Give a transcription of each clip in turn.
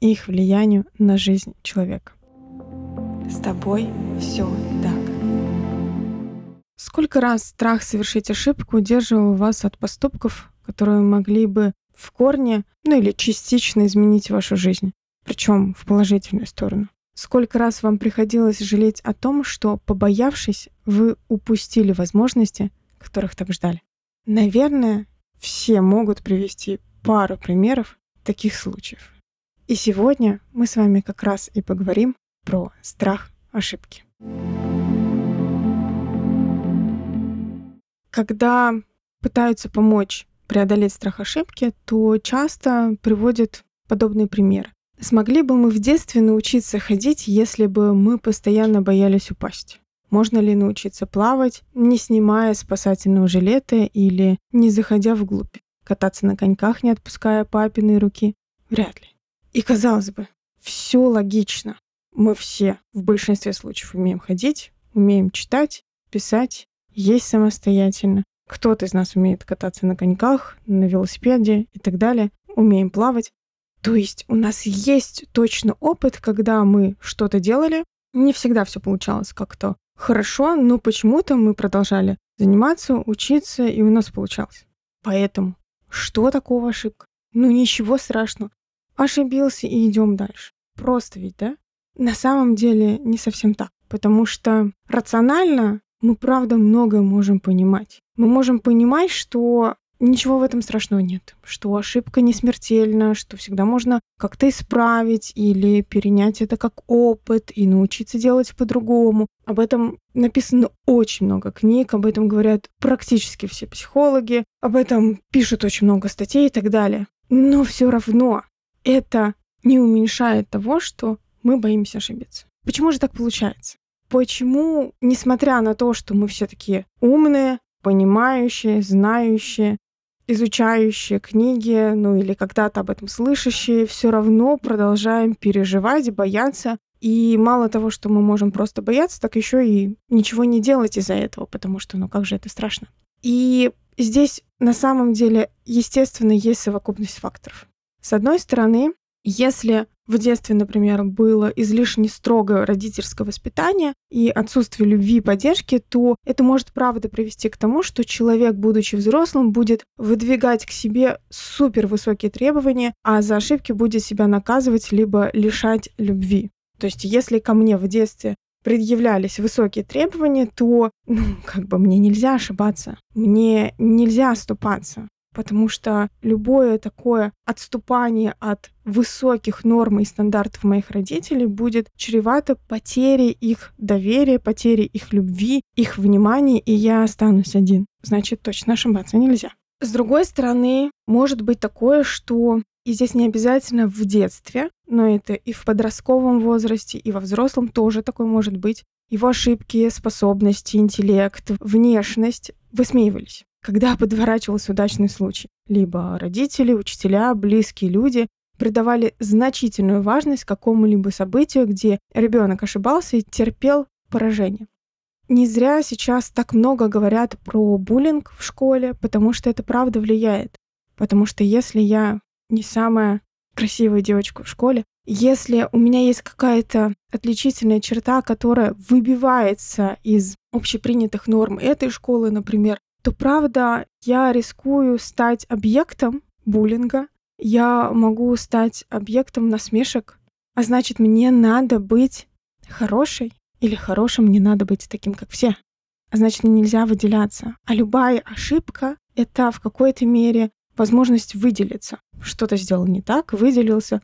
и их влиянию на жизнь человека. С тобой все так. Сколько раз страх совершить ошибку удерживал вас от поступков, которые могли бы в корне, ну или частично изменить вашу жизнь, причем в положительную сторону? Сколько раз вам приходилось жалеть о том, что, побоявшись, вы упустили возможности, которых так ждали? Наверное, все могут привести пару примеров таких случаев. И сегодня мы с вами как раз и поговорим про страх ошибки. Когда пытаются помочь преодолеть страх ошибки, то часто приводят подобные примеры. Смогли бы мы в детстве научиться ходить, если бы мы постоянно боялись упасть? Можно ли научиться плавать, не снимая спасательного жилета или не заходя вглубь? Кататься на коньках, не отпуская папиной руки? Вряд ли. И казалось бы, все логично. Мы все в большинстве случаев умеем ходить, умеем читать, писать, есть самостоятельно. Кто-то из нас умеет кататься на коньках, на велосипеде и так далее. Умеем плавать. То есть у нас есть точно опыт, когда мы что-то делали. Не всегда все получалось как-то хорошо, но почему-то мы продолжали заниматься, учиться, и у нас получалось. Поэтому что такого ошибка? Ну ничего страшного. Ошибился и идем дальше. Просто ведь, да? На самом деле не совсем так. Потому что рационально мы правда многое можем понимать. Мы можем понимать, что ничего в этом страшного нет, что ошибка не смертельна, что всегда можно как-то исправить или перенять это как опыт и научиться делать по-другому. Об этом написано очень много книг, об этом говорят практически все психологи, об этом пишут очень много статей и так далее. Но все равно это не уменьшает того, что мы боимся ошибиться. Почему же так получается? Почему, несмотря на то, что мы все такие умные, понимающие, знающие, изучающие книги, ну или когда-то об этом слышащие, все равно продолжаем переживать, бояться. И мало того, что мы можем просто бояться, так еще и ничего не делать из-за этого, потому что, ну как же это страшно. И здесь на самом деле, естественно, есть совокупность факторов. С одной стороны, если в детстве, например, было излишне строгое родительское воспитание и отсутствие любви и поддержки, то это может правда привести к тому, что человек, будучи взрослым, будет выдвигать к себе супер высокие требования, а за ошибки будет себя наказывать либо лишать любви. То есть если ко мне в детстве предъявлялись высокие требования, то, ну, как бы мне нельзя ошибаться, мне нельзя оступаться потому что любое такое отступание от высоких норм и стандартов моих родителей будет чревато потерей их доверия, потерей их любви, их внимания, и я останусь один. Значит, точно ошибаться нельзя. С другой стороны, может быть такое, что и здесь не обязательно в детстве, но это и в подростковом возрасте, и во взрослом тоже такое может быть. Его ошибки, способности, интеллект, внешность высмеивались когда подворачивался удачный случай. Либо родители, учителя, близкие люди придавали значительную важность какому-либо событию, где ребенок ошибался и терпел поражение. Не зря сейчас так много говорят про буллинг в школе, потому что это правда влияет. Потому что если я не самая красивая девочка в школе, если у меня есть какая-то отличительная черта, которая выбивается из общепринятых норм этой школы, например, то правда я рискую стать объектом буллинга, я могу стать объектом насмешек, а значит, мне надо быть хорошей или хорошим не надо быть таким, как все. А значит, нельзя выделяться. А любая ошибка — это в какой-то мере возможность выделиться. Что-то сделал не так, выделился.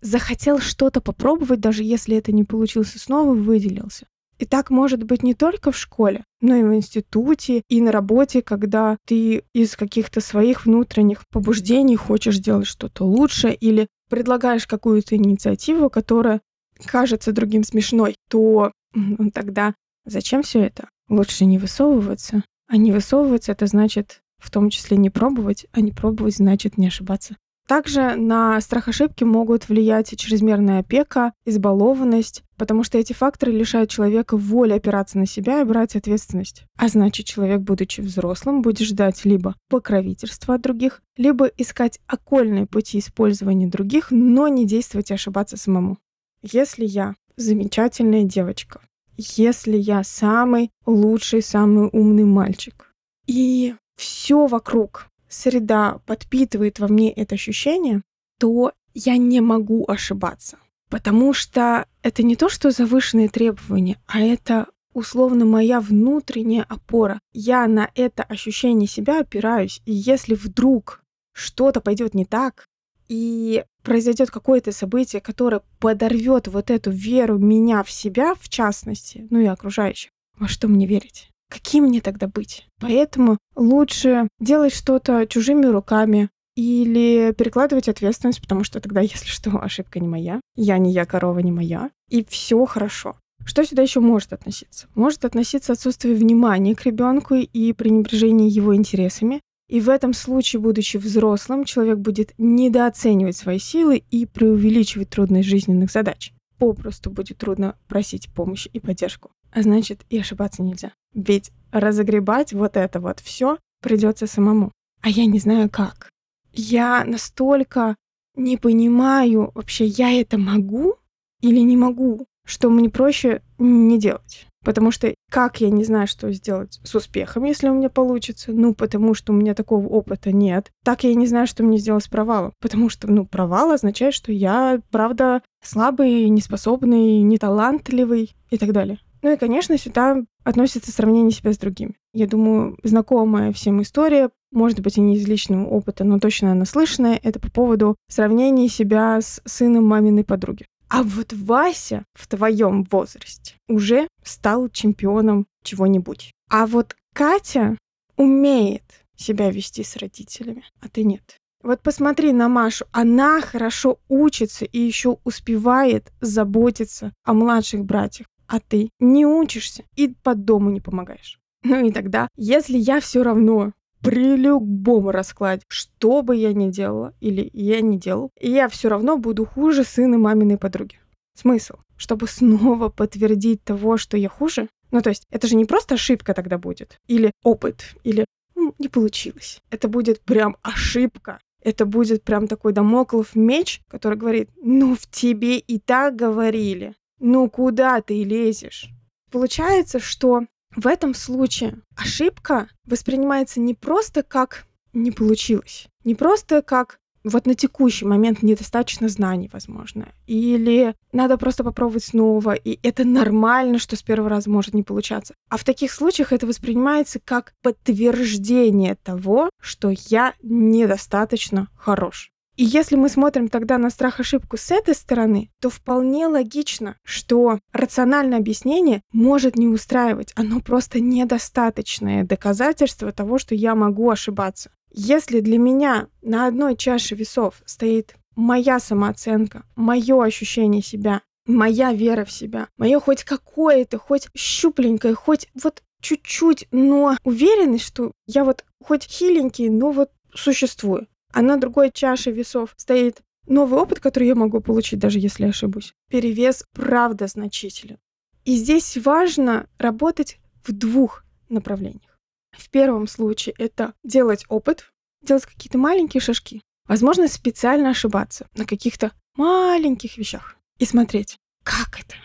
Захотел что-то попробовать, даже если это не получилось снова выделился. И так может быть не только в школе, но и в институте, и на работе, когда ты из каких-то своих внутренних побуждений хочешь сделать что-то лучше или предлагаешь какую-то инициативу, которая кажется другим смешной, то ну, тогда зачем все это? Лучше не высовываться. А не высовываться это значит в том числе не пробовать, а не пробовать значит не ошибаться. Также на страх ошибки могут влиять чрезмерная опека, избалованность, потому что эти факторы лишают человека воли опираться на себя и брать ответственность. А значит, человек, будучи взрослым, будет ждать либо покровительства от других, либо искать окольные пути использования других, но не действовать и ошибаться самому. Если я замечательная девочка, если я самый лучший, самый умный мальчик, и все вокруг среда подпитывает во мне это ощущение, то я не могу ошибаться. Потому что это не то, что завышенные требования, а это условно моя внутренняя опора. Я на это ощущение себя опираюсь. И если вдруг что-то пойдет не так, и произойдет какое-то событие, которое подорвет вот эту веру меня в себя, в частности, ну и окружающих, во что мне верить? Каким мне тогда быть? Поэтому лучше делать что-то чужими руками или перекладывать ответственность, потому что тогда, если что, ошибка не моя, я не я, корова не моя, и все хорошо. Что сюда еще может относиться? Может относиться отсутствие внимания к ребенку и пренебрежение его интересами. И в этом случае, будучи взрослым, человек будет недооценивать свои силы и преувеличивать трудность жизненных задач. Попросту будет трудно просить помощи и поддержку. А значит, и ошибаться нельзя. Ведь разогребать вот это вот все придется самому. А я не знаю как. Я настолько не понимаю, вообще я это могу или не могу, что мне проще не делать. Потому что как я не знаю, что сделать с успехом, если у меня получится? Ну, потому что у меня такого опыта нет. Так я не знаю, что мне сделать с провалом. Потому что, ну, провал означает, что я, правда, слабый, неспособный, неталантливый и так далее. Ну и, конечно, сюда относится сравнение себя с другими. Я думаю, знакомая всем история, может быть, и не из личного опыта, но точно наслышанная, это по поводу сравнения себя с сыном маминой подруги. А вот Вася в твоем возрасте уже стал чемпионом чего-нибудь. А вот Катя умеет себя вести с родителями, а ты нет. Вот посмотри на Машу, она хорошо учится и еще успевает заботиться о младших братьях а ты не учишься и по дому не помогаешь. Ну и тогда, если я все равно при любом раскладе, что бы я ни делала или я не делал, я все равно буду хуже сына маминой подруги. Смысл? Чтобы снова подтвердить того, что я хуже? Ну, то есть, это же не просто ошибка тогда будет, или опыт, или ну, не получилось. Это будет прям ошибка. Это будет прям такой домоклов меч, который говорит, ну, в тебе и так говорили. Ну куда ты лезешь? Получается, что в этом случае ошибка воспринимается не просто как не получилось, не просто как вот на текущий момент недостаточно знаний, возможно, или надо просто попробовать снова, и это нормально, что с первого раза может не получаться. А в таких случаях это воспринимается как подтверждение того, что я недостаточно хорош. И если мы смотрим тогда на страх-ошибку с этой стороны, то вполне логично, что рациональное объяснение может не устраивать. Оно просто недостаточное доказательство того, что я могу ошибаться. Если для меня на одной чаше весов стоит моя самооценка, мое ощущение себя, моя вера в себя, мое хоть какое-то, хоть щупленькое, хоть вот чуть-чуть, но уверенность, что я вот хоть хиленький, но вот существую а на другой чаше весов стоит новый опыт, который я могу получить, даже если ошибусь. Перевес правда значителен. И здесь важно работать в двух направлениях. В первом случае это делать опыт, делать какие-то маленькие шажки. Возможно, специально ошибаться на каких-то маленьких вещах и смотреть, как это.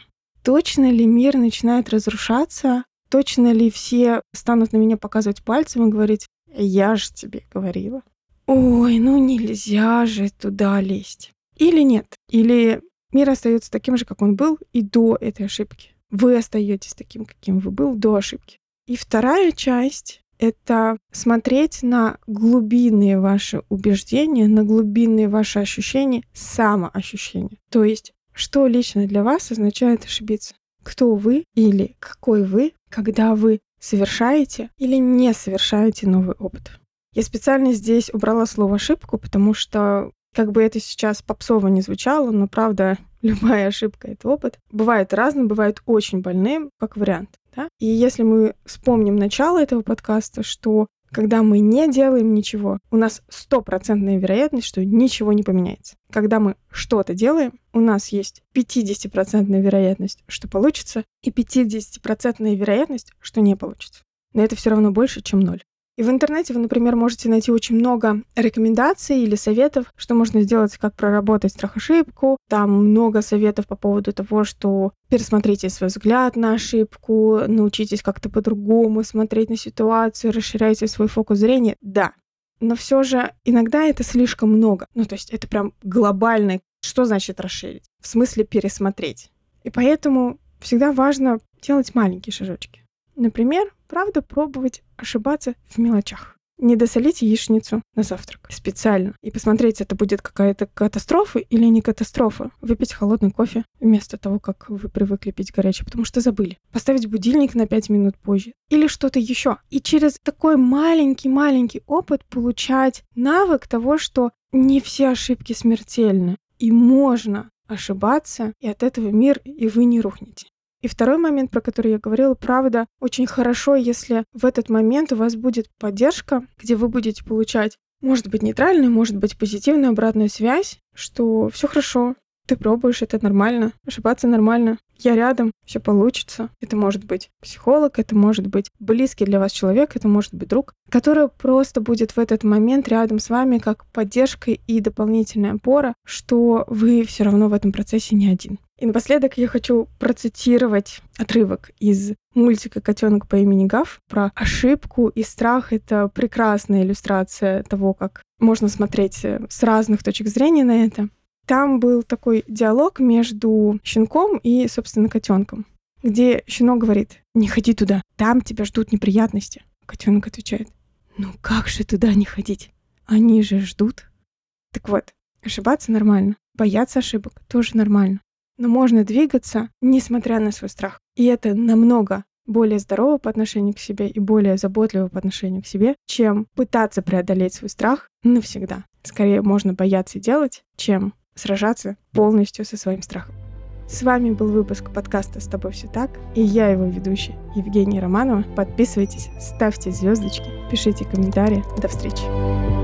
Точно ли мир начинает разрушаться? Точно ли все станут на меня показывать пальцем и говорить, я же тебе говорила. Ой, ну нельзя же туда лезть. Или нет. Или мир остается таким же, как он был и до этой ошибки. Вы остаетесь таким, каким вы был до ошибки. И вторая часть — это смотреть на глубинные ваши убеждения, на глубинные ваши ощущения, самоощущения. То есть, что лично для вас означает ошибиться? Кто вы или какой вы, когда вы совершаете или не совершаете новый опыт? Я специально здесь убрала слово ошибку, потому что Как бы это сейчас попсово не звучало, но правда, любая ошибка — это опыт. Бывает разным, бывает очень больным, как вариант. Да? И если мы вспомним начало этого подкаста, что когда мы не делаем ничего, у нас стопроцентная вероятность, что ничего не поменяется. Когда мы что-то делаем, у нас есть 50% вероятность, что получится, и 50% вероятность, что не получится. Но это все равно больше, чем ноль. И в интернете вы, например, можете найти очень много рекомендаций или советов, что можно сделать, как проработать страх-ошибку. Там много советов по поводу того, что пересмотрите свой взгляд на ошибку, научитесь как-то по-другому смотреть на ситуацию, расширяйте свой фокус зрения. Да, но все же иногда это слишком много. Ну, то есть это прям глобально. Что значит расширить? В смысле пересмотреть. И поэтому всегда важно делать маленькие шажочки. Например, правда пробовать ошибаться в мелочах. Не досолить яичницу на завтрак специально и посмотреть, это будет какая-то катастрофа или не катастрофа. Выпить холодный кофе вместо того, как вы привыкли пить горячий, потому что забыли. Поставить будильник на 5 минут позже или что-то еще. И через такой маленький-маленький опыт получать навык того, что не все ошибки смертельны. И можно ошибаться, и от этого мир, и вы не рухнете. И второй момент, про который я говорила, правда, очень хорошо, если в этот момент у вас будет поддержка, где вы будете получать, может быть, нейтральную, может быть, позитивную обратную связь, что все хорошо, ты пробуешь, это нормально, ошибаться нормально, я рядом, все получится. Это может быть психолог, это может быть близкий для вас человек, это может быть друг, который просто будет в этот момент рядом с вами как поддержка и дополнительная опора, что вы все равно в этом процессе не один. И напоследок я хочу процитировать отрывок из мультика «Котенок по имени Гав» про ошибку и страх. Это прекрасная иллюстрация того, как можно смотреть с разных точек зрения на это. Там был такой диалог между щенком и, собственно, котенком, где щенок говорит, не ходи туда, там тебя ждут неприятности. Котенок отвечает, ну как же туда не ходить? Они же ждут. Так вот, ошибаться нормально, бояться ошибок тоже нормально. Но можно двигаться, несмотря на свой страх. И это намного более здорово по отношению к себе и более заботливо по отношению к себе, чем пытаться преодолеть свой страх навсегда. Скорее можно бояться делать, чем сражаться полностью со своим страхом. С вами был выпуск подкаста «С тобой все так» и я его ведущая Евгения Романова. Подписывайтесь, ставьте звездочки, пишите комментарии. До встречи!